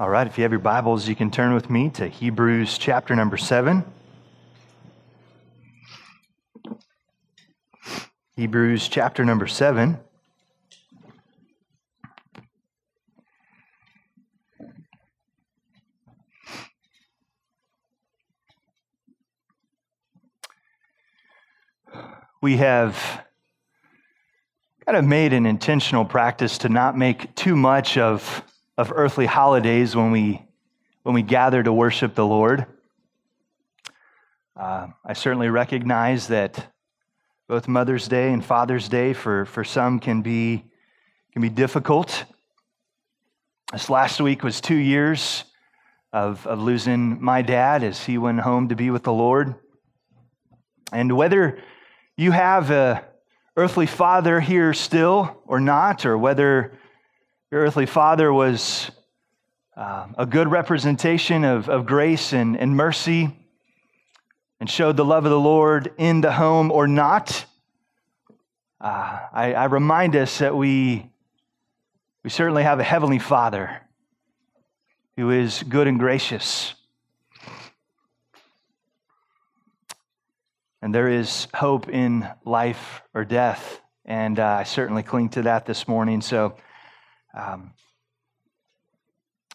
All right, if you have your Bibles, you can turn with me to Hebrews chapter number 7. Hebrews chapter number 7. We have kind of made an intentional practice to not make too much of of earthly holidays when we, when we gather to worship the Lord. Uh, I certainly recognize that both Mother's Day and Father's Day for, for some can be, can be difficult. This last week was two years of, of losing my dad as he went home to be with the Lord. And whether you have a earthly father here still or not, or whether your earthly father was uh, a good representation of, of grace and, and mercy and showed the love of the Lord in the home or not. Uh, I, I remind us that we, we certainly have a heavenly Father who is good and gracious. And there is hope in life or death. And uh, I certainly cling to that this morning. So, um,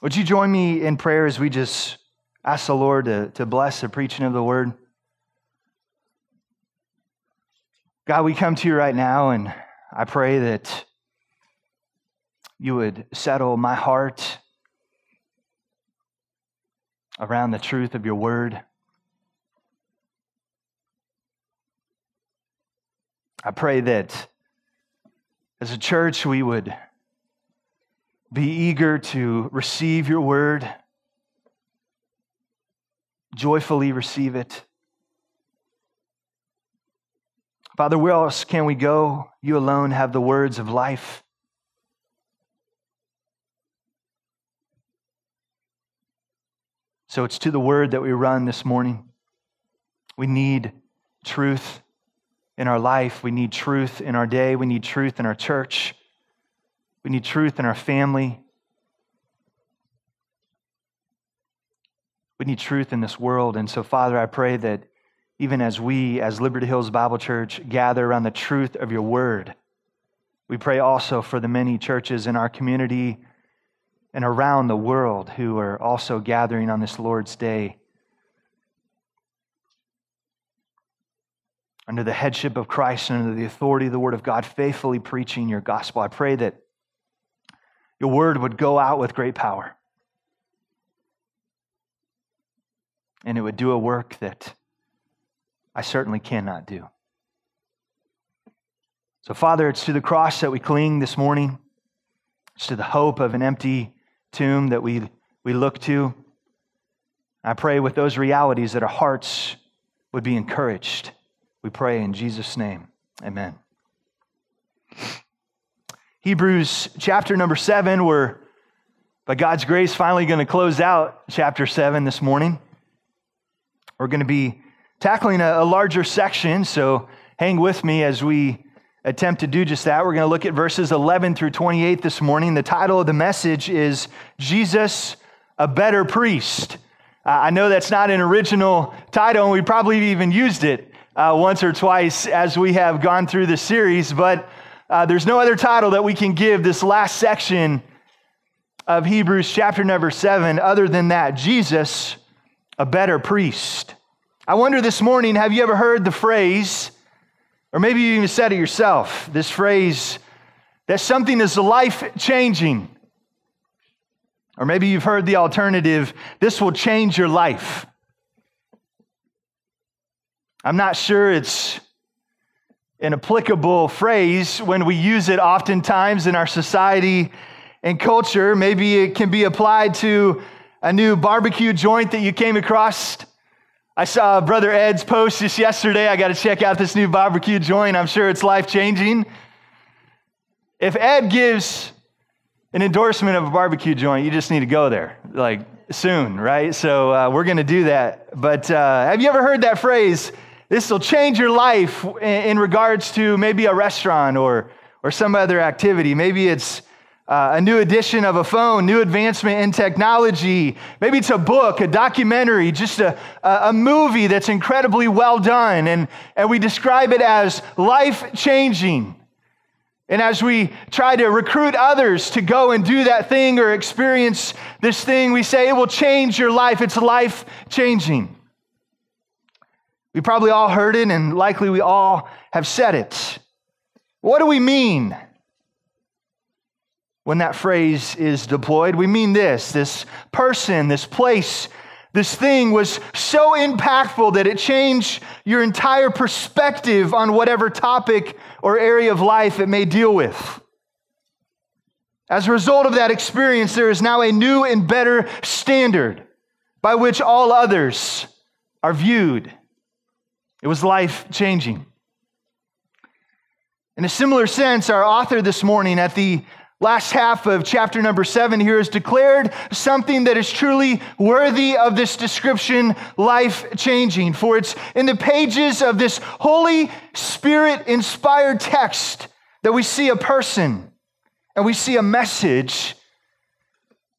would you join me in prayer as we just ask the Lord to, to bless the preaching of the word? God, we come to you right now, and I pray that you would settle my heart around the truth of your word. I pray that as a church we would be eager to receive your word, joyfully receive it. Father, where else can we go? You alone have the words of life. So it's to the word that we run this morning. We need truth in our life. We need truth in our day. We need truth in our church. We need truth in our family. We need truth in this world. And so, Father, I pray that even as we, as Liberty Hills Bible Church, gather around the truth of your word, we pray also for the many churches in our community and around the world who are also gathering on this Lord's Day. Under the headship of Christ and under the authority of the Word of God, faithfully preaching your gospel. I pray that your word would go out with great power. And it would do a work that I certainly cannot do. So, Father, it's to the cross that we cling this morning. It's to the hope of an empty tomb that we, we look to. I pray with those realities that our hearts would be encouraged. We pray in Jesus' name. Amen. Hebrews chapter number seven. We're, by God's grace, finally going to close out chapter seven this morning. We're going to be tackling a, a larger section, so hang with me as we attempt to do just that. We're going to look at verses 11 through 28 this morning. The title of the message is Jesus, a Better Priest. Uh, I know that's not an original title, and we probably even used it uh, once or twice as we have gone through the series, but uh, there's no other title that we can give this last section of Hebrews chapter number seven other than that Jesus, a better priest. I wonder this morning have you ever heard the phrase, or maybe you even said it yourself, this phrase that something is life changing? Or maybe you've heard the alternative, this will change your life. I'm not sure it's an applicable phrase when we use it oftentimes in our society and culture. Maybe it can be applied to a new barbecue joint that you came across. I saw Brother Ed's post just yesterday. I got to check out this new barbecue joint. I'm sure it's life changing. If Ed gives an endorsement of a barbecue joint, you just need to go there, like soon, right? So uh, we're going to do that. But uh, have you ever heard that phrase? This will change your life in regards to maybe a restaurant or, or some other activity. Maybe it's uh, a new edition of a phone, new advancement in technology. Maybe it's a book, a documentary, just a, a movie that's incredibly well done. And, and we describe it as life changing. And as we try to recruit others to go and do that thing or experience this thing, we say it will change your life. It's life changing. We probably all heard it, and likely we all have said it. What do we mean when that phrase is deployed. We mean this this person, this place, this thing was so impactful that it changed your entire perspective on whatever topic or area of life it may deal with. As a result of that experience, there is now a new and better standard by which all others are viewed. It was life changing. In a similar sense, our author this morning at the last half of chapter number seven here is declared something that is truly worthy of this description, life changing. For it's in the pages of this Holy Spirit inspired text that we see a person and we see a message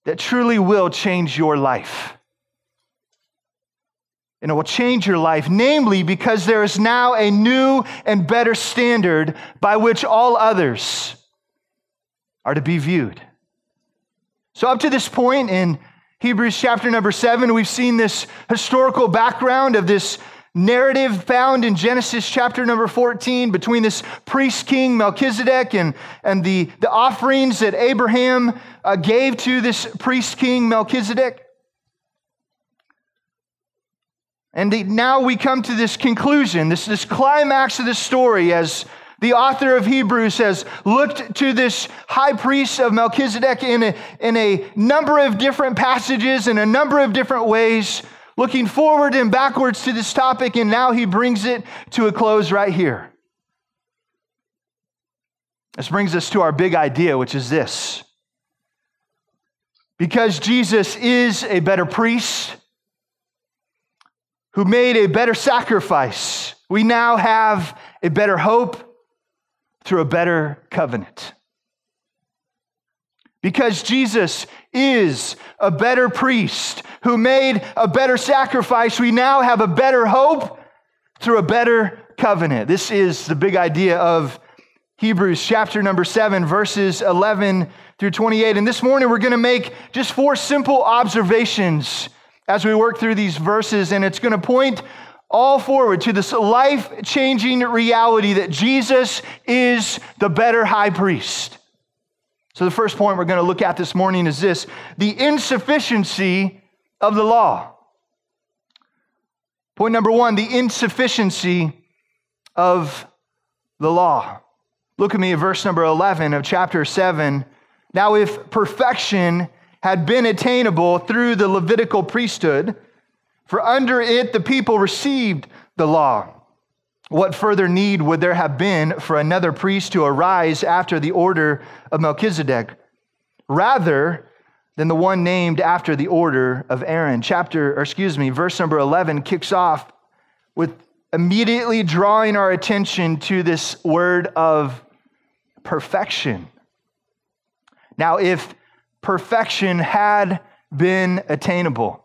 that truly will change your life. And it will change your life, namely because there is now a new and better standard by which all others are to be viewed. So, up to this point in Hebrews chapter number seven, we've seen this historical background of this narrative found in Genesis chapter number 14 between this priest king Melchizedek and, and the, the offerings that Abraham uh, gave to this priest king Melchizedek. And now we come to this conclusion, this, this climax of the story as the author of Hebrews has looked to this high priest of Melchizedek in a, in a number of different passages, in a number of different ways, looking forward and backwards to this topic, and now he brings it to a close right here. This brings us to our big idea, which is this. Because Jesus is a better priest who made a better sacrifice, we now have a better hope through a better covenant. Because Jesus is a better priest who made a better sacrifice, we now have a better hope through a better covenant. This is the big idea of Hebrews chapter number 7, verses 11 through 28. And this morning we're going to make just four simple observations as we work through these verses, and it's going to point all forward to this life changing reality that Jesus is the better high priest. So, the first point we're going to look at this morning is this the insufficiency of the law. Point number one the insufficiency of the law. Look at me at verse number 11 of chapter 7. Now, if perfection had been attainable through the Levitical priesthood, for under it the people received the law. What further need would there have been for another priest to arise after the order of Melchizedek, rather than the one named after the order of Aaron? Chapter, or excuse me, verse number 11 kicks off with immediately drawing our attention to this word of perfection. Now, if perfection had been attainable,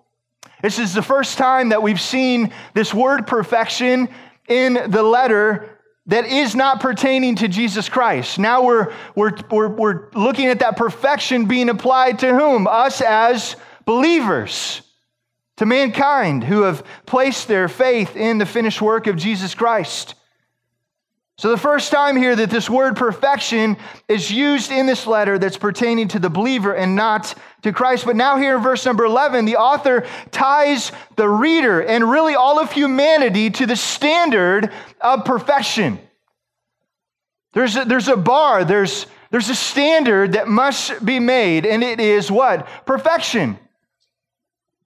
this is the first time that we've seen this word perfection in the letter that is not pertaining to Jesus Christ. Now we're, we're, we're, we're looking at that perfection being applied to whom? Us as believers, to mankind who have placed their faith in the finished work of Jesus Christ. So, the first time here that this word perfection is used in this letter that's pertaining to the believer and not to Christ. But now, here in verse number 11, the author ties the reader and really all of humanity to the standard of perfection. There's a, there's a bar, there's, there's a standard that must be made, and it is what? Perfection.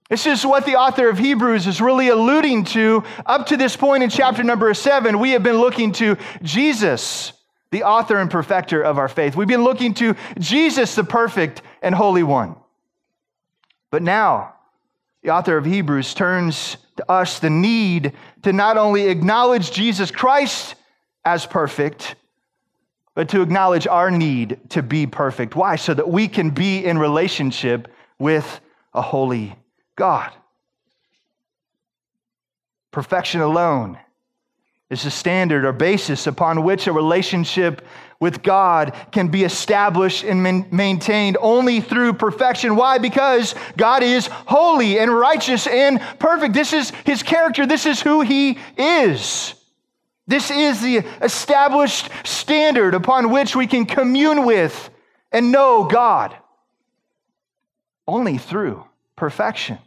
This is what the author of Hebrews is really alluding to. Up to this point in chapter number seven, we have been looking to Jesus, the author and perfecter of our faith. We've been looking to Jesus, the perfect and holy one. But now, the author of Hebrews turns to us the need to not only acknowledge Jesus Christ as perfect, but to acknowledge our need to be perfect. Why? So that we can be in relationship with a holy God. Perfection alone is the standard or basis upon which a relationship with God can be established and maintained only through perfection. Why? Because God is holy and righteous and perfect. This is his character, this is who he is. This is the established standard upon which we can commune with and know God only through perfection.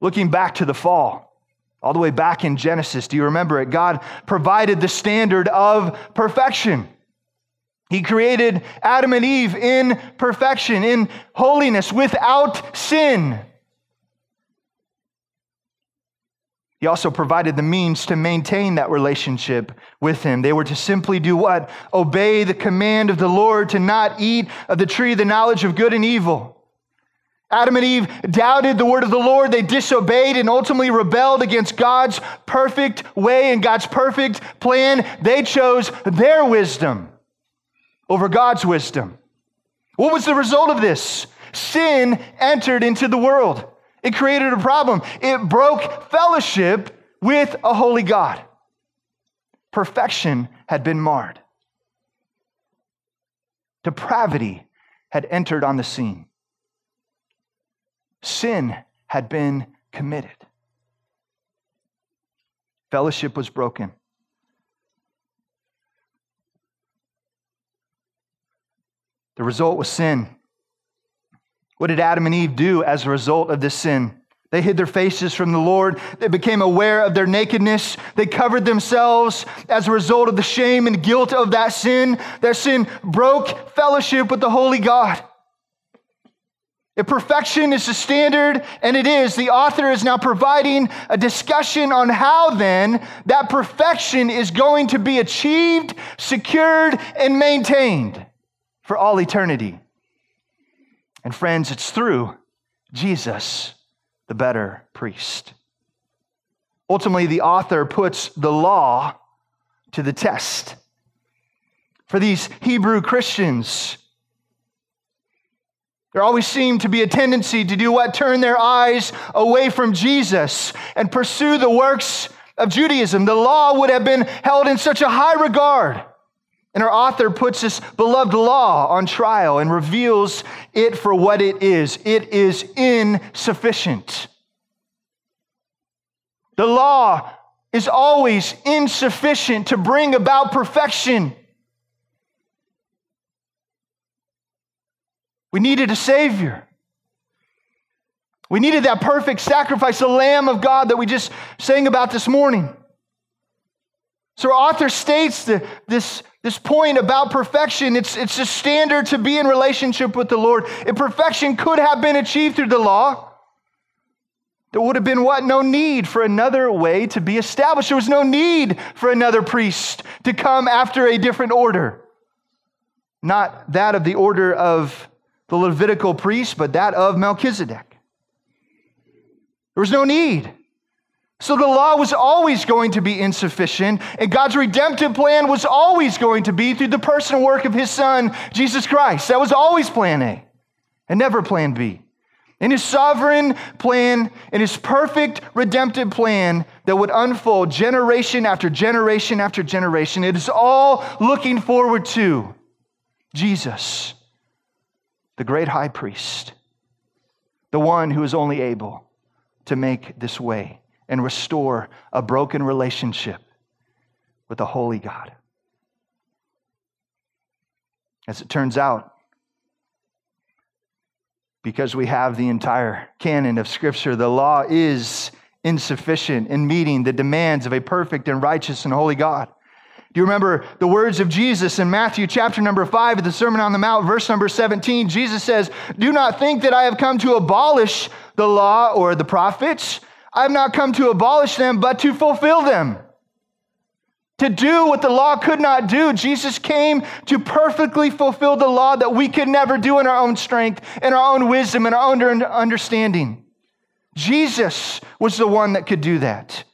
Looking back to the fall, all the way back in Genesis, do you remember it? God provided the standard of perfection. He created Adam and Eve in perfection, in holiness, without sin. He also provided the means to maintain that relationship with him. They were to simply do what? Obey the command of the Lord to not eat of the tree of the knowledge of good and evil. Adam and Eve doubted the word of the Lord. They disobeyed and ultimately rebelled against God's perfect way and God's perfect plan. They chose their wisdom over God's wisdom. What was the result of this? Sin entered into the world. It created a problem. It broke fellowship with a holy God. Perfection had been marred. Depravity had entered on the scene. Sin had been committed. Fellowship was broken. The result was sin. What did Adam and Eve do as a result of this sin? They hid their faces from the Lord. They became aware of their nakedness. They covered themselves as a result of the shame and guilt of that sin. Their sin broke fellowship with the holy God. If perfection is the standard, and it is, the author is now providing a discussion on how then that perfection is going to be achieved, secured, and maintained for all eternity. And friends, it's through Jesus, the better priest. Ultimately, the author puts the law to the test. For these Hebrew Christians, there always seemed to be a tendency to do what? Turn their eyes away from Jesus and pursue the works of Judaism. The law would have been held in such a high regard. And our author puts this beloved law on trial and reveals it for what it is it is insufficient. The law is always insufficient to bring about perfection. We needed a Savior. We needed that perfect sacrifice, the Lamb of God that we just sang about this morning. So, our author states that this this point about perfection, it's, it's a standard to be in relationship with the Lord. If perfection could have been achieved through the law, there would have been what? No need for another way to be established. There was no need for another priest to come after a different order. Not that of the order of the Levitical priest, but that of Melchizedek. There was no need. So the law was always going to be insufficient, and God's redemptive plan was always going to be through the personal work of his son, Jesus Christ. That was always plan A and never plan B. In his sovereign plan, in his perfect redemptive plan that would unfold generation after generation after generation, it is all looking forward to Jesus, the great high priest, the one who is only able to make this way and restore a broken relationship with the holy God. As it turns out, because we have the entire canon of Scripture, the law is insufficient in meeting the demands of a perfect and righteous and holy God. Do you remember the words of Jesus in Matthew chapter number 5 of the Sermon on the Mount, verse number 17? Jesus says, Do not think that I have come to abolish the law or the prophets. I have not come to abolish them, but to fulfill them. To do what the law could not do. Jesus came to perfectly fulfill the law that we could never do in our own strength, in our own wisdom, in our own understanding. Jesus was the one that could do that.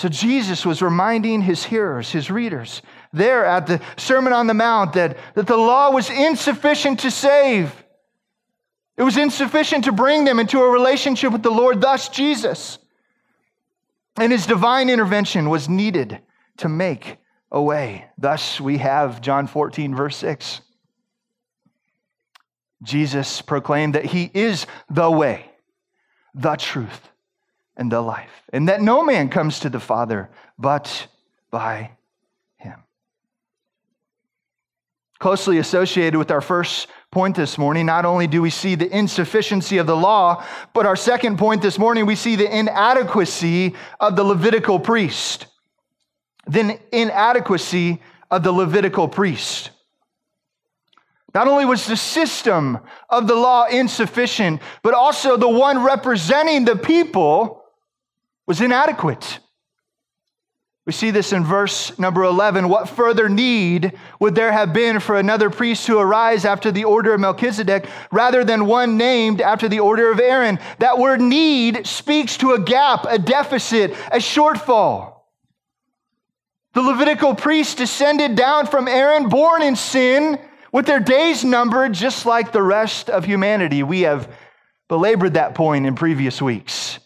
So Jesus was reminding his hearers, his readers, there at the Sermon on the Mount that, that the law was insufficient to save. It was insufficient to bring them into a relationship with the Lord, thus, Jesus. And his divine intervention was needed to make a way. Thus, we have John 14, verse 6. Jesus proclaimed that he is the way, the truth, and the life, and that no man comes to the Father but by him. Closely associated with our first point this morning, not only do we see the insufficiency of the law, but our second point this morning, we see the inadequacy of the Levitical priest. The inadequacy of the Levitical priest. Not only was the system of the law insufficient, but also the one representing the people was inadequate. We see this in verse number 11. What further need would there have been for another priest to arise after the order of Melchizedek rather than one named after the order of Aaron? That word need speaks to a gap, a deficit, a shortfall. The Levitical priests descended down from Aaron, born in sin, with their days numbered just like the rest of humanity. We have belabored that point in previous weeks.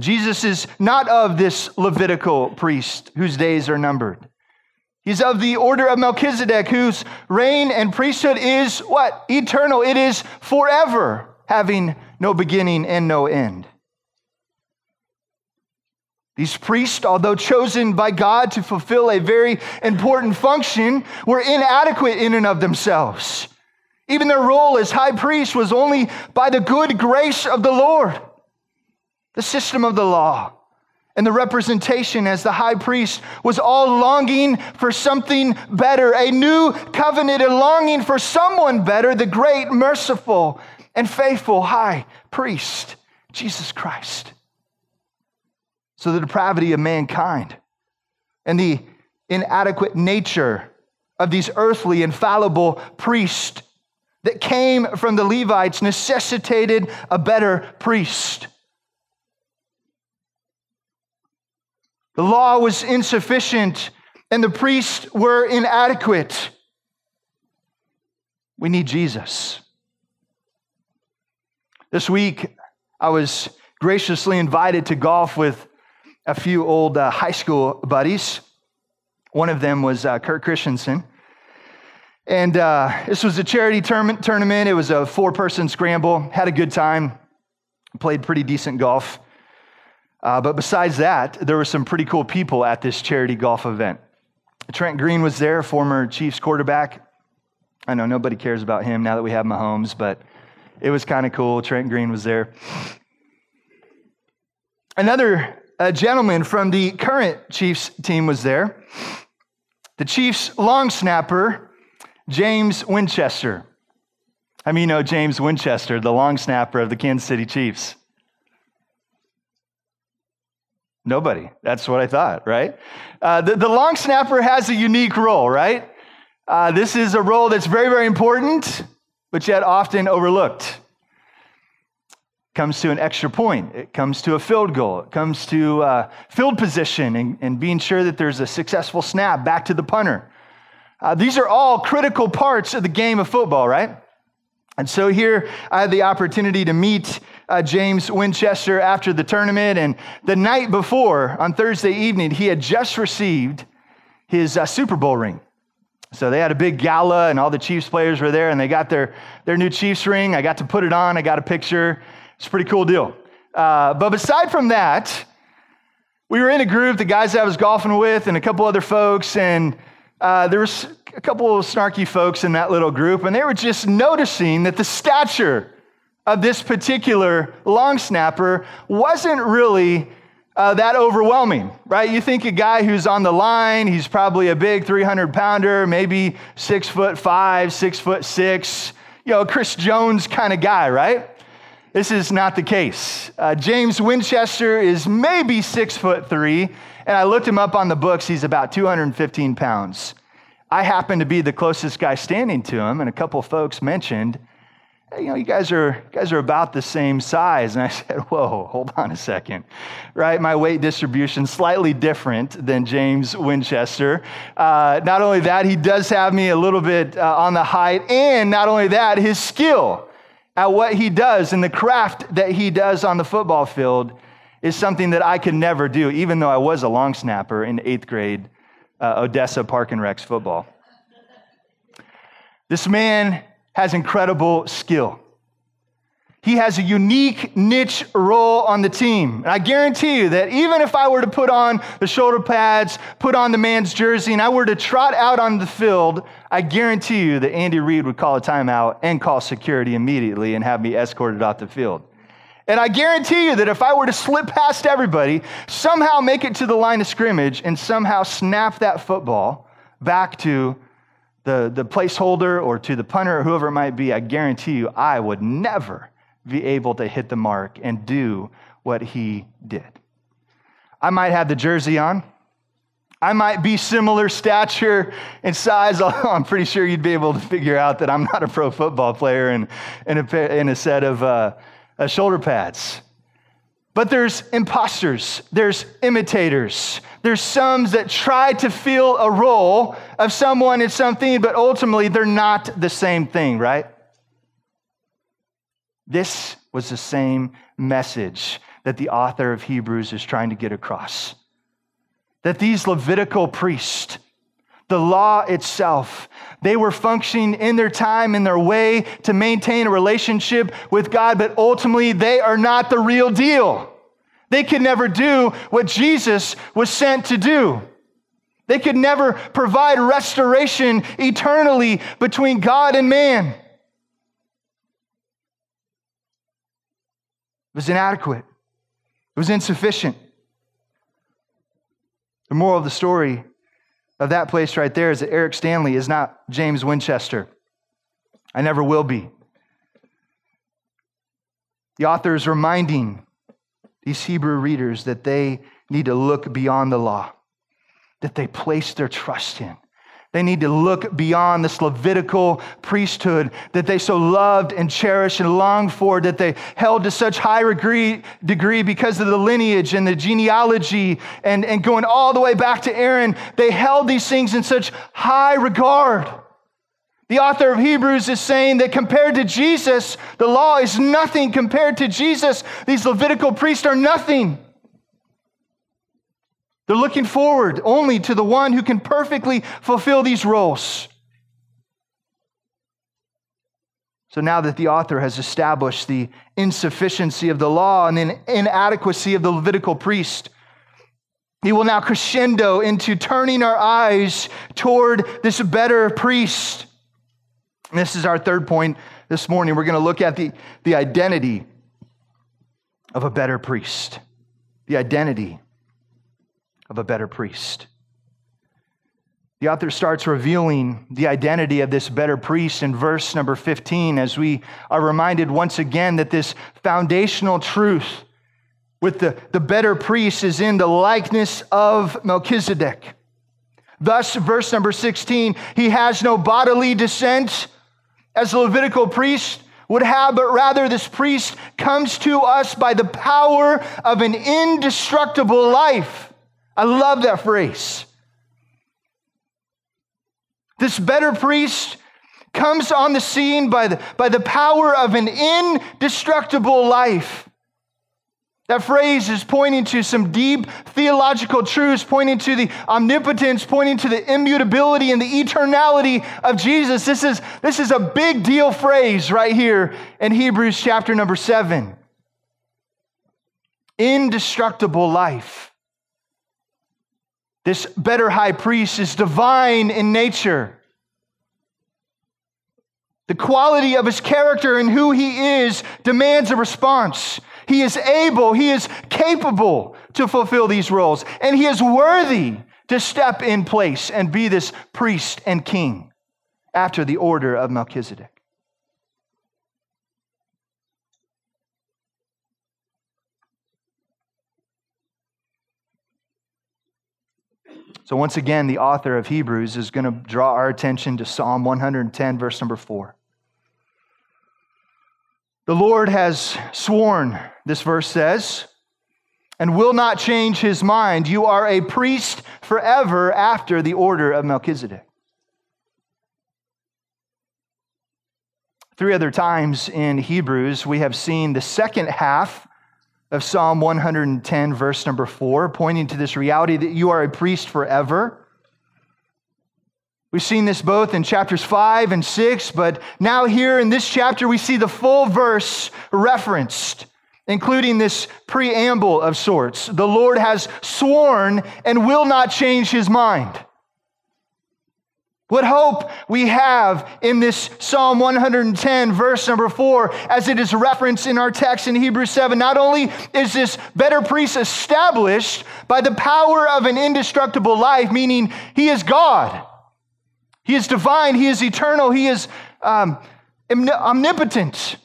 Jesus is not of this Levitical priest whose days are numbered. He's of the order of Melchizedek, whose reign and priesthood is what? Eternal. It is forever, having no beginning and no end. These priests, although chosen by God to fulfill a very important function, were inadequate in and of themselves. Even their role as high priest was only by the good grace of the Lord. The system of the law and the representation as the high priest was all longing for something better, a new covenant, and longing for someone better, the great, merciful, and faithful high priest, Jesus Christ. So the depravity of mankind and the inadequate nature of these earthly infallible priests that came from the Levites necessitated a better priest. The law was insufficient and the priests were inadequate. We need Jesus. This week, I was graciously invited to golf with a few old uh, high school buddies. One of them was uh, Kurt Christensen. And uh, this was a charity tournament. It was a four person scramble. Had a good time. Played pretty decent golf. Uh, but besides that, there were some pretty cool people at this charity golf event. Trent Green was there, former Chiefs quarterback. I know nobody cares about him now that we have Mahomes, but it was kind of cool. Trent Green was there. Another a gentleman from the current Chiefs team was there. The Chiefs long snapper, James Winchester. I mean, you know James Winchester, the long snapper of the Kansas City Chiefs? Nobody. That's what I thought, right? Uh, the, the, long snapper has a unique role, right? Uh, this is a role that's very, very important, but yet often overlooked comes to an extra point. It comes to a field goal. It comes to uh, field position and, and, being sure that there's a successful snap back to the punter. Uh, these are all critical parts of the game of football, right? And so here I had the opportunity to meet uh, James Winchester after the tournament. And the night before, on Thursday evening, he had just received his uh, Super Bowl ring. So they had a big gala, and all the Chiefs players were there, and they got their, their new Chiefs ring. I got to put it on, I got a picture. It's a pretty cool deal. Uh, but aside from that, we were in a group, the guys I was golfing with, and a couple other folks, and uh, there was a couple of snarky folks in that little group, and they were just noticing that the stature of this particular long snapper wasn't really uh, that overwhelming, right? You think a guy who's on the line, he's probably a big 300 pounder, maybe six foot five, six foot six, you know, Chris Jones kind of guy, right? This is not the case. Uh, James Winchester is maybe six foot three, and I looked him up on the books. He's about 215 pounds. I happen to be the closest guy standing to him, and a couple folks mentioned you know, you guys are you guys are about the same size. And I said, whoa, hold on a second, right? My weight distribution slightly different than James Winchester. Uh, not only that, he does have me a little bit uh, on the height, and not only that, his skill at what he does and the craft that he does on the football field is something that I could never do, even though I was a long snapper in eighth grade uh, Odessa Park and Rex football. This man has incredible skill. He has a unique niche role on the team. And I guarantee you that even if I were to put on the shoulder pads, put on the man's jersey, and I were to trot out on the field, I guarantee you that Andy Reid would call a timeout and call security immediately and have me escorted off the field. And I guarantee you that if I were to slip past everybody, somehow make it to the line of scrimmage, and somehow snap that football back to the, the placeholder or to the punter or whoever it might be, I guarantee you I would never be able to hit the mark and do what he did. I might have the jersey on. I might be similar stature and size. I'm pretty sure you'd be able to figure out that I'm not a pro football player in, in, a, in a set of uh, uh, shoulder pads. But there's imposters, there's imitators, there's some that try to fill a role of someone in something, but ultimately they're not the same thing, right? This was the same message that the author of Hebrews is trying to get across. That these Levitical priests, the law itself, they were functioning in their time, in their way to maintain a relationship with God, but ultimately they are not the real deal. They could never do what Jesus was sent to do. They could never provide restoration eternally between God and man. It was inadequate, it was insufficient. The moral of the story of that place right there is that Eric Stanley is not James Winchester. I never will be. The author is reminding these Hebrew readers that they need to look beyond the law, that they place their trust in. They need to look beyond this Levitical priesthood that they so loved and cherished and longed for, that they held to such high degree, degree because of the lineage and the genealogy and, and going all the way back to Aaron. They held these things in such high regard. The author of Hebrews is saying that compared to Jesus, the law is nothing. Compared to Jesus, these Levitical priests are nothing. They're looking forward only to the one who can perfectly fulfill these roles. So now that the author has established the insufficiency of the law and the inadequacy of the Levitical priest, he will now crescendo into turning our eyes toward this better priest. And this is our third point this morning. We're going to look at the, the identity of a better priest. The identity of a better priest. The author starts revealing the identity of this better priest in verse number 15 as we are reminded once again that this foundational truth with the, the better priest is in the likeness of Melchizedek. Thus, verse number 16, he has no bodily descent as the Levitical priest would have, but rather this priest comes to us by the power of an indestructible life. I love that phrase. This better priest comes on the scene by the, by the power of an indestructible life. That phrase is pointing to some deep theological truths, pointing to the omnipotence, pointing to the immutability and the eternality of Jesus. This is, this is a big deal phrase right here in Hebrews chapter number seven. Indestructible life. This better high priest is divine in nature. The quality of his character and who he is demands a response. He is able, he is capable to fulfill these roles, and he is worthy to step in place and be this priest and king after the order of Melchizedek. So, once again, the author of Hebrews is going to draw our attention to Psalm 110, verse number 4. The Lord has sworn, this verse says, and will not change his mind. You are a priest forever after the order of Melchizedek. Three other times in Hebrews, we have seen the second half of Psalm 110, verse number four, pointing to this reality that you are a priest forever. We've seen this both in chapters 5 and 6, but now here in this chapter, we see the full verse referenced, including this preamble of sorts. The Lord has sworn and will not change his mind. What hope we have in this Psalm 110, verse number 4, as it is referenced in our text in Hebrews 7. Not only is this better priest established by the power of an indestructible life, meaning he is God he is divine, He is eternal, He is um, omnipotent,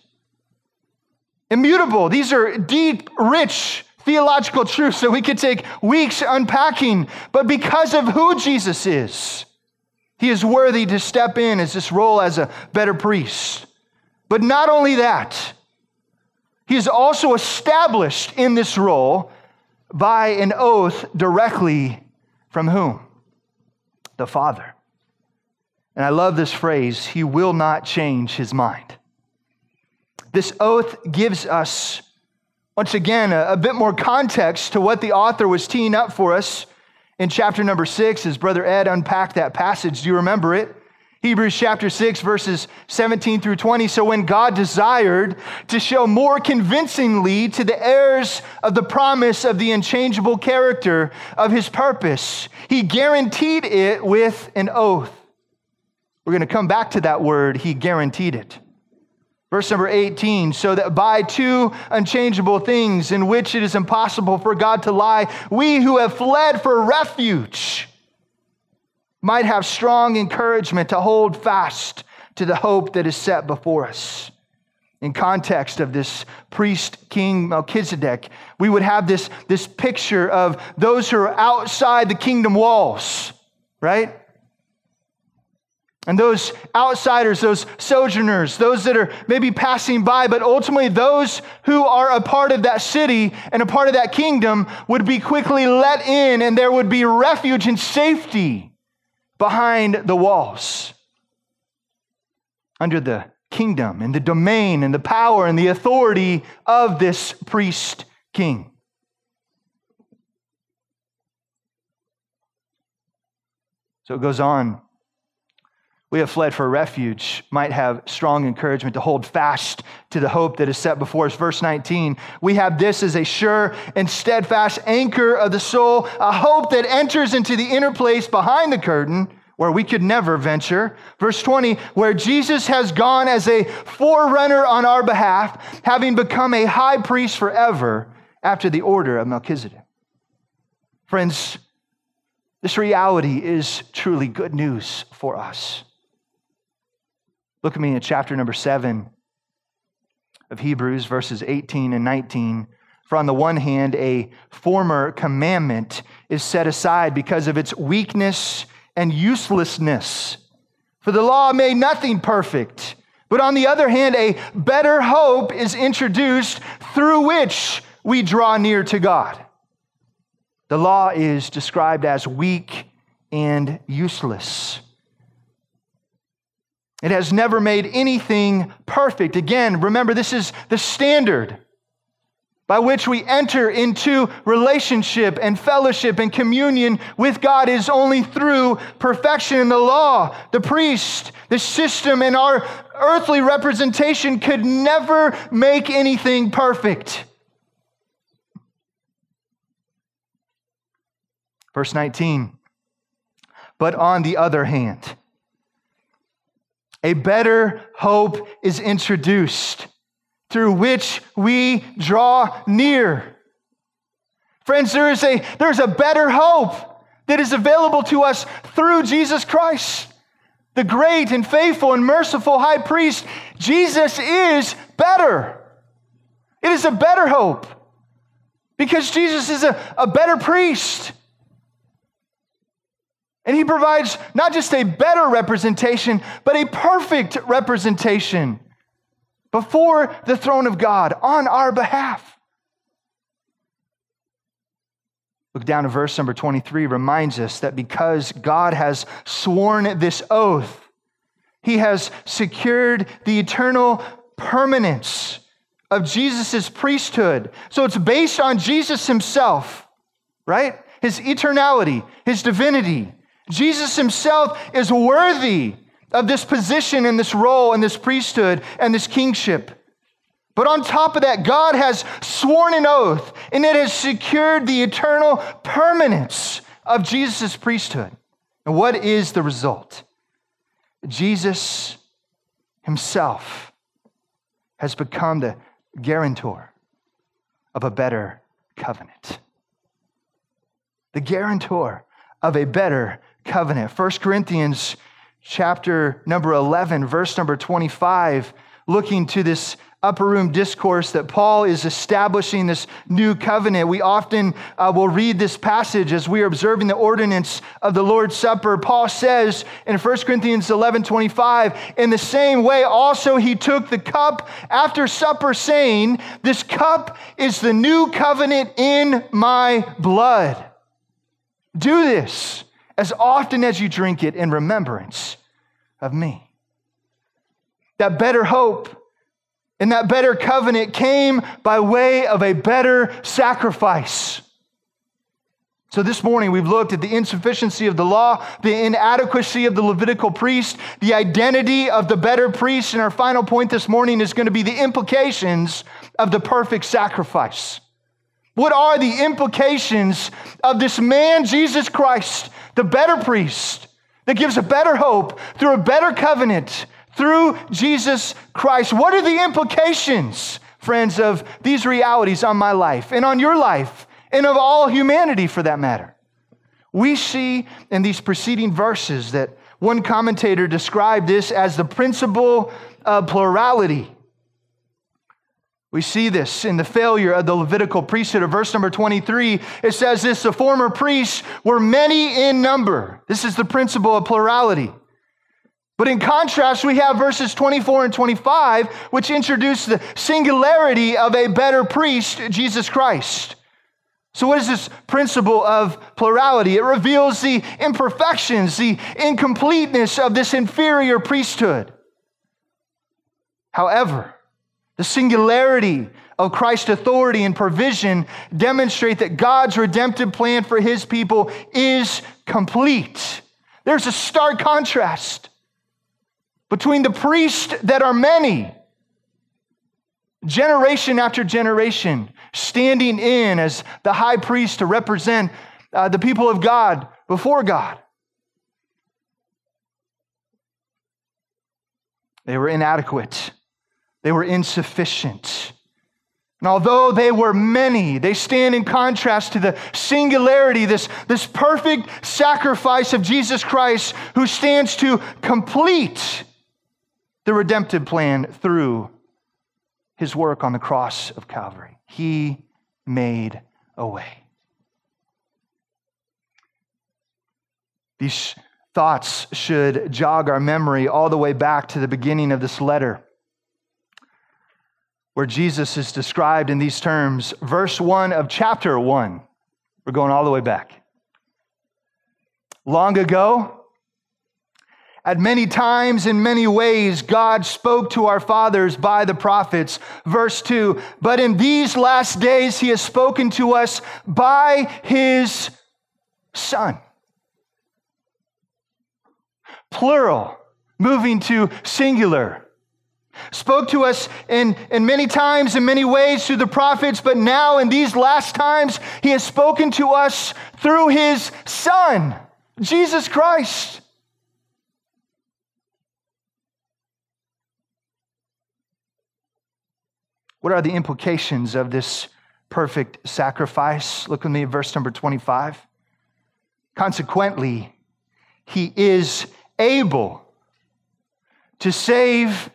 immutable. These are deep, rich theological truths that we could take weeks unpacking. But because of who Jesus is, He is worthy to step in as this role as a better priest. But not only that, He is also established in this role by an oath directly from whom? The Father. And I love this phrase, he will not change his mind. This oath gives us, once again, a, a, bit more context to what the author was teeing up for us in chapter number six, as Brother Ed unpacked that passage. Do you remember it? Hebrews chapter 6, verses 17 through 20. So, when God desired to show more convincingly to the heirs of the promise of the unchangeable character of his purpose, he guaranteed it with an oath we're going to come back to that word, he guaranteed it. Verse number 18, so that by two unchangeable things in which it is impossible for God to lie, we who have fled for refuge might have strong encouragement to hold fast to the hope that is set before us. In context of this priest king Melchizedek, we would have this, this picture of those who are outside the kingdom walls, right? And those outsiders, those sojourners, those that are maybe passing by, but ultimately those who are a part of that city and a part of that kingdom would be quickly let in, and there would be refuge and safety behind the walls. Under the kingdom and the domain and the power and the authority of this priest king. So it goes on we have fled for refuge might have strong encouragement to hold fast to the hope that is set before us. Verse 19, we have this as a sure and steadfast anchor of the soul, a hope that enters into the inner place behind the curtain where we could never venture. Verse 20, where Jesus has gone as a forerunner on our behalf, having become a high priest forever after the order of Melchizedek. Friends, this reality is truly good news for us. Look at me at chapter number 7 of Hebrews, verses 18 and 19. For on the one hand, a former commandment is set aside because of its weakness and uselessness. For the law made nothing perfect. But on the other hand, a better hope is introduced through which we draw near to God. The law is described as weak and useless. It has never made anything perfect. Again, remember, this is the standard by which we enter into relationship and fellowship and communion with God is only through perfection in the law. The priest, the system, and our earthly representation could never make anything perfect. Verse 19. But on the other hand, a better hope is introduced through which we draw near. Friends, there is a, there is a better hope that is available to us through Jesus Christ, the great and faithful and merciful high priest. Jesus is better. It is a better hope because Jesus is a, a better priest. And he provides not just a better representation, but a perfect representation before the throne of God on our behalf. Look down to verse number 23, reminds us that because God has sworn this oath, he has secured the eternal permanence of Jesus' priesthood. So it's based on Jesus himself, right? His eternality, his divinity. Jesus himself is worthy of this position and this role and this priesthood and this kingship. But on top of that, God has sworn an oath and it has secured the eternal permanence of Jesus' priesthood. And what is the result? Jesus himself has become the guarantor of a better covenant. The guarantor of a better covenant. 1 Corinthians chapter number 11, verse number 25, looking to this upper room discourse that Paul is establishing this new covenant. We often uh, will read this passage as we are observing the ordinance of the Lord's Supper. Paul says in 1 Corinthians 11 25, in the same way also he took the cup after supper, saying, This cup is the new covenant in my blood. Do this as often as you drink it in remembrance of me. That better hope and that better covenant came by way of a better sacrifice. So, this morning we've looked at the insufficiency of the law, the inadequacy of the Levitical priest, the identity of the better priest, and our final point this morning is going to be the implications of the perfect sacrifice. What are the implications of this man, Jesus Christ, the better priest, that gives a better hope through a better covenant through Jesus Christ. What are the implications, friends, of these realities on my life and on your life and of all humanity for that matter? We see in these preceding verses that one commentator described this as the principle of plurality. We see this in the failure of the Levitical priesthood. Of verse number 23, it says this the former priests were many in number. This is the principle of plurality. But in contrast, we have verses 24 and 25, which introduce the singularity of a better priest, Jesus Christ. So, what is this principle of plurality? It reveals the imperfections, the incompleteness of this inferior priesthood. However, the singularity of Christ's authority and provision demonstrate that God's redemptive plan for his people is complete. There's a stark contrast between the priests that are many, generation after generation, standing in as the high priest to represent uh, the people of God before God. They were inadequate. They were insufficient. And although they were many, they stand in contrast to the singularity, this, this perfect sacrifice of Jesus Christ, who stands to complete the redemptive plan through his work on the cross of Calvary. He made a way. These thoughts should jog our memory all the way back to the beginning of this letter, where Jesus is described in these terms. Verse 1 of chapter 1. We're going all the way back. Long ago, at many times, in many ways, God spoke to our fathers by the prophets. Verse 2 But in these last days, He has spoken to us by His Son. Plural, moving to singular. Spoke to us in, in many times, in many ways through the prophets, but now in these last times, He has spoken to us through His Son, Jesus Christ. What are the implications of this perfect sacrifice? Look with me at verse number 25. Consequently, he is able to save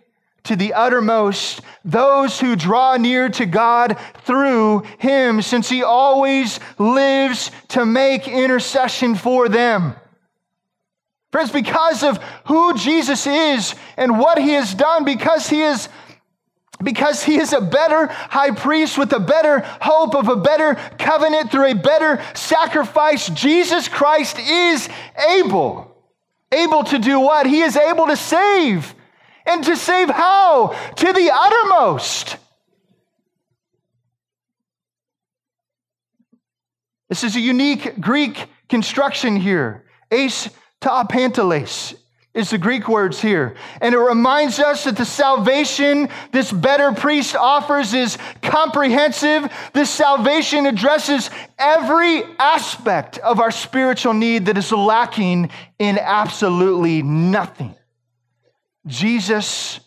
to the uttermost those who draw near to God through him, since he always lives to make intercession for them. Friends, because of who Jesus is and what he has done, because he is because he is a better high priest with a better hope of a better covenant through a better sacrifice. Jesus Christ is able. Able to do what? He is able to save. And to save how? To the uttermost. This is a unique Greek construction here. eis to panteles is the Greek words here. And it reminds us that the salvation this better priest offers is comprehensive. This salvation addresses every aspect of our spiritual need that is lacking in absolutely nothing. Jesus,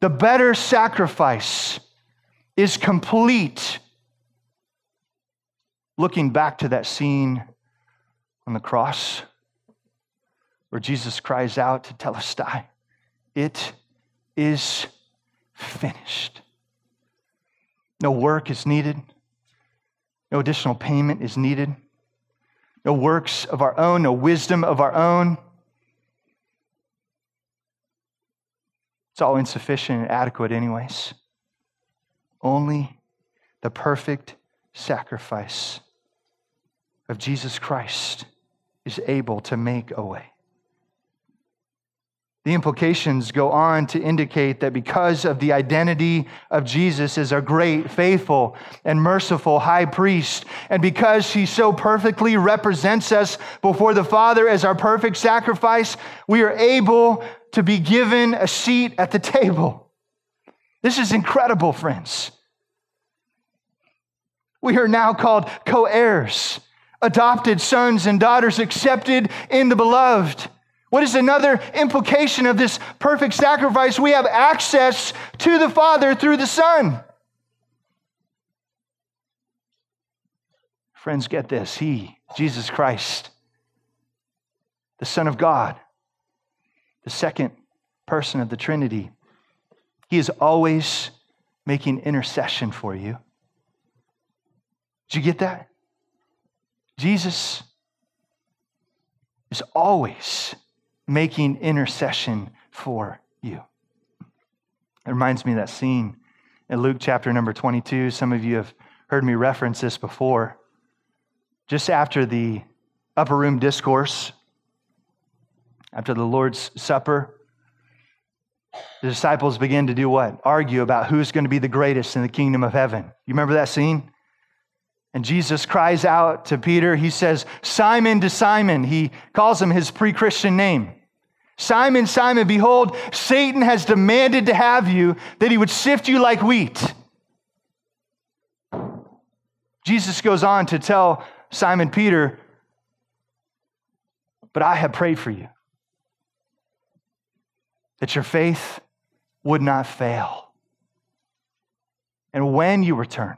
the better sacrifice, is complete. Looking back to that scene on the cross where Jesus cries out Tetelestai, It is finished. No work is needed, no additional payment is needed, no works of our own, no wisdom of our own. It's all insufficient and adequate, anyways. Only the perfect sacrifice of Jesus Christ is able to make a way. The implications go on to indicate that because of the identity of Jesus as our great, faithful, and merciful high priest, and because he so perfectly represents us before the Father as our perfect sacrifice, we are able to be given a seat at the table. This is incredible, friends. We are now called co heirs, adopted sons and daughters, accepted in the beloved. What is another implication of this perfect sacrifice? We have access to the Father through the Son. Friends, get this. He, Jesus Christ, the Son of God, the second person of the Trinity, He is always making intercession for you. Did you get that? Jesus is always making intercession for you. It reminds me of that scene in Luke chapter number 22. Some of you have heard me reference this before. Just after the upper room discourse, after the Lord's Supper, the disciples begin to do what? Argue about who's going to be the greatest in the kingdom of heaven. You remember that scene? And Jesus cries out to Peter. He says, Simon to Simon. He calls him his pre Christian name. Simon, Simon, behold, Satan has demanded to have you that he would sift you like wheat. Jesus goes on to tell Simon Peter, But I have prayed for you that your faith would not fail. And when you return,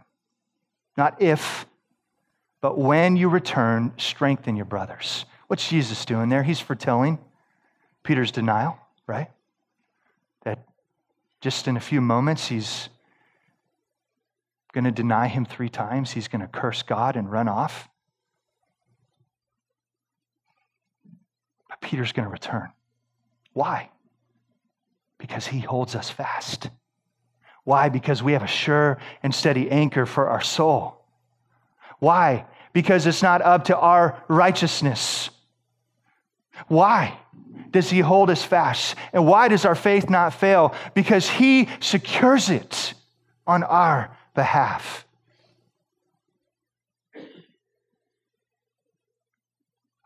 not if, but when you return, strengthen your brothers. What's Jesus doing there? He's foretelling Peter's denial, right? That just in a few moments, he's going to deny him three times. He's going to curse God and run off. But Peter's going to return. Why? Because he holds us fast. Why? Because we have a sure and steady anchor for our soul. Why? Because it's not up to our righteousness. Why does he hold us fast? And why does our faith not fail? Because he secures it on our behalf.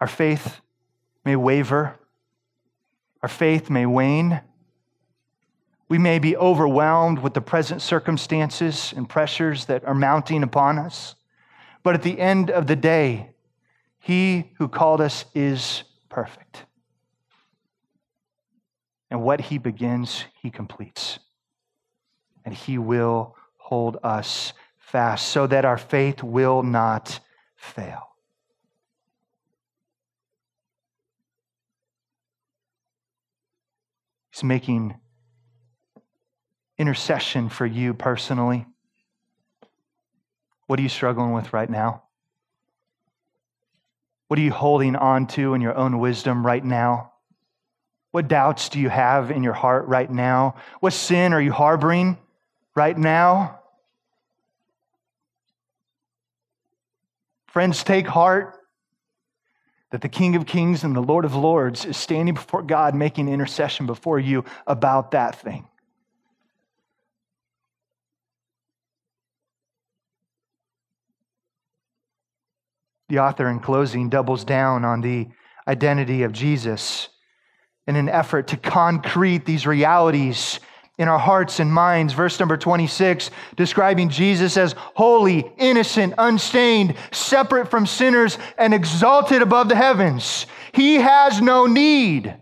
Our faith may waver, our faith may wane, we may be overwhelmed with the present circumstances and pressures that are mounting upon us. But at the end of the day, He who called us is perfect. And what He begins, He completes. And He will hold us fast so that our faith will not fail. He's making intercession for you personally? What are you struggling with right now? What are you holding on to in your own wisdom right now? What doubts do you have in your heart right now? What sin are you harboring right now. Friends, take heart that the King of Kings and the Lord of Lords is standing before God making intercession before you about that thing. The author, in closing, doubles down on the identity of Jesus in an effort to concrete these realities in our hearts and minds. Verse number 26, describing Jesus as holy, innocent, unstained, separate from sinners, and exalted above the heavens. He has no need.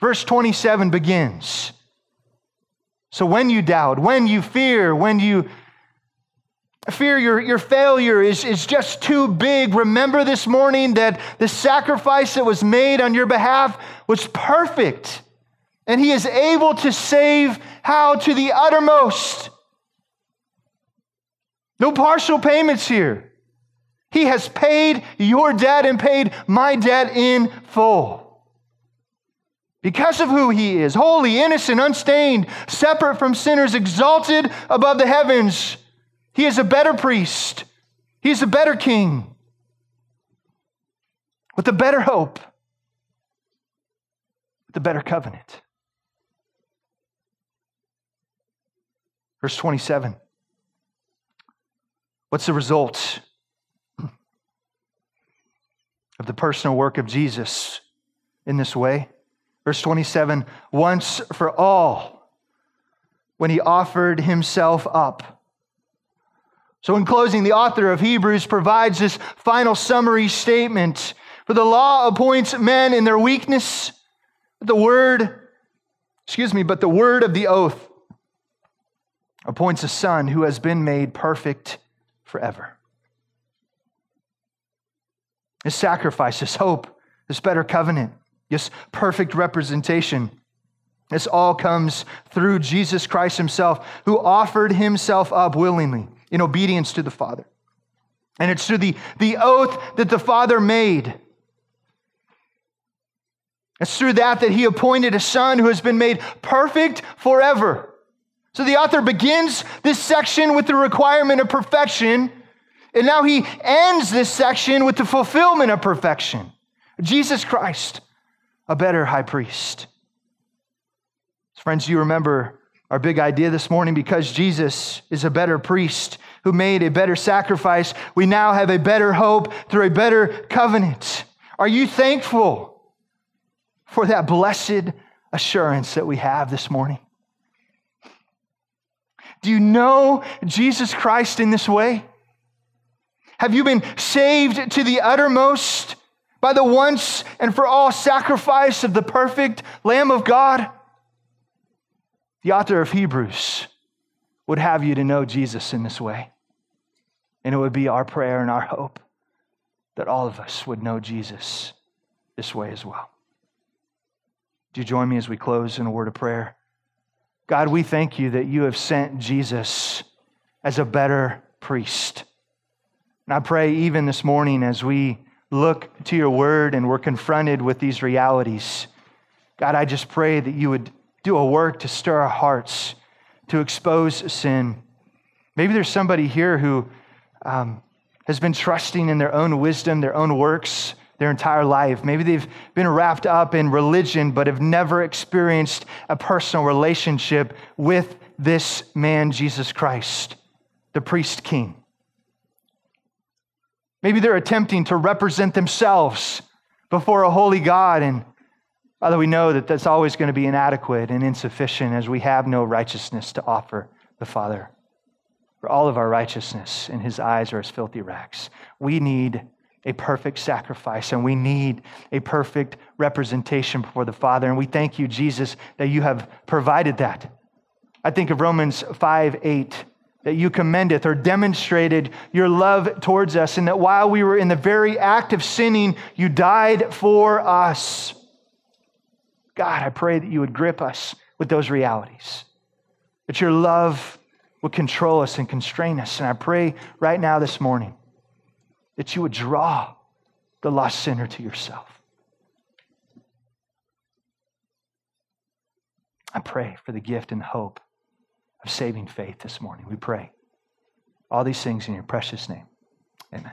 Verse 27 begins. So when you doubt, when you fear, when you fear your, your failure is, is just too big, remember this morning that the sacrifice that was made on your behalf was perfect and he is able to save how to the uttermost. No partial payments here. He has paid your debt and paid my debt in full. Because of who he is holy, innocent, unstained, separate from sinners, exalted above the heavens, he is a better priest. He's a better king with a better hope, with a better covenant. Verse 27. What's the result of the personal work of Jesus in this way? Verse 27 once for all, when he offered himself up. So, in closing, the author of Hebrews provides this final summary statement. For the law appoints men in their weakness, the word, excuse me, but the word of the oath appoints a son who has been made perfect forever. His sacrifice, his hope, this better covenant, this perfect representation. This all comes through Jesus Christ himself, who offered himself up willingly in obedience to the Father. And it's through the, the oath that the Father made. It's through that that he appointed a son who has been made perfect forever. So the author begins this section with the requirement of perfection, and now he ends this section with the fulfillment of perfection. Jesus Christ, a better high priest. Friends, you remember our big idea this morning because Jesus is a better priest who made a better sacrifice. We now have a better hope through a better covenant. Are you thankful for that blessed assurance that we have this morning? Do you know Jesus Christ in this way? Have you been saved to the uttermost by the once and for all sacrifice of the perfect Lamb of God? The author of Hebrews would have you to know Jesus in this way. And it would be our prayer and our hope that all of us would know Jesus this way as well. Do you join me as we close in a word of prayer? God, we thank you that you have sent Jesus as a better priest. And I pray even this morning as we look to your word and we're confronted with these realities, God, I just pray that you would do a work to stir our hearts, to expose sin. Maybe there's somebody here who um, has been trusting in their own wisdom, their own works, their entire life. Maybe they've been wrapped up in religion, but have never experienced a personal relationship with this man, Jesus Christ, the priest king. Maybe they're attempting to represent themselves before a holy God. And Father, we know that that's always going to be inadequate and insufficient as we have no righteousness to offer the Father. For all of our righteousness in his eyes are as filthy rags. We need a perfect sacrifice, and we need a perfect representation before the Father. And we thank you, Jesus, that you have provided that. I think of Romans 5 8, that you commendeth or demonstrated your love towards us, and that while we were in the very act of sinning, you died for us. God, I pray that you would grip us with those realities, that your love would control us and constrain us. And I pray right now this morning that you would draw the lost sinner to yourself. I pray for the gift and hope of saving faith this morning. We pray all these things in your precious name. Amen.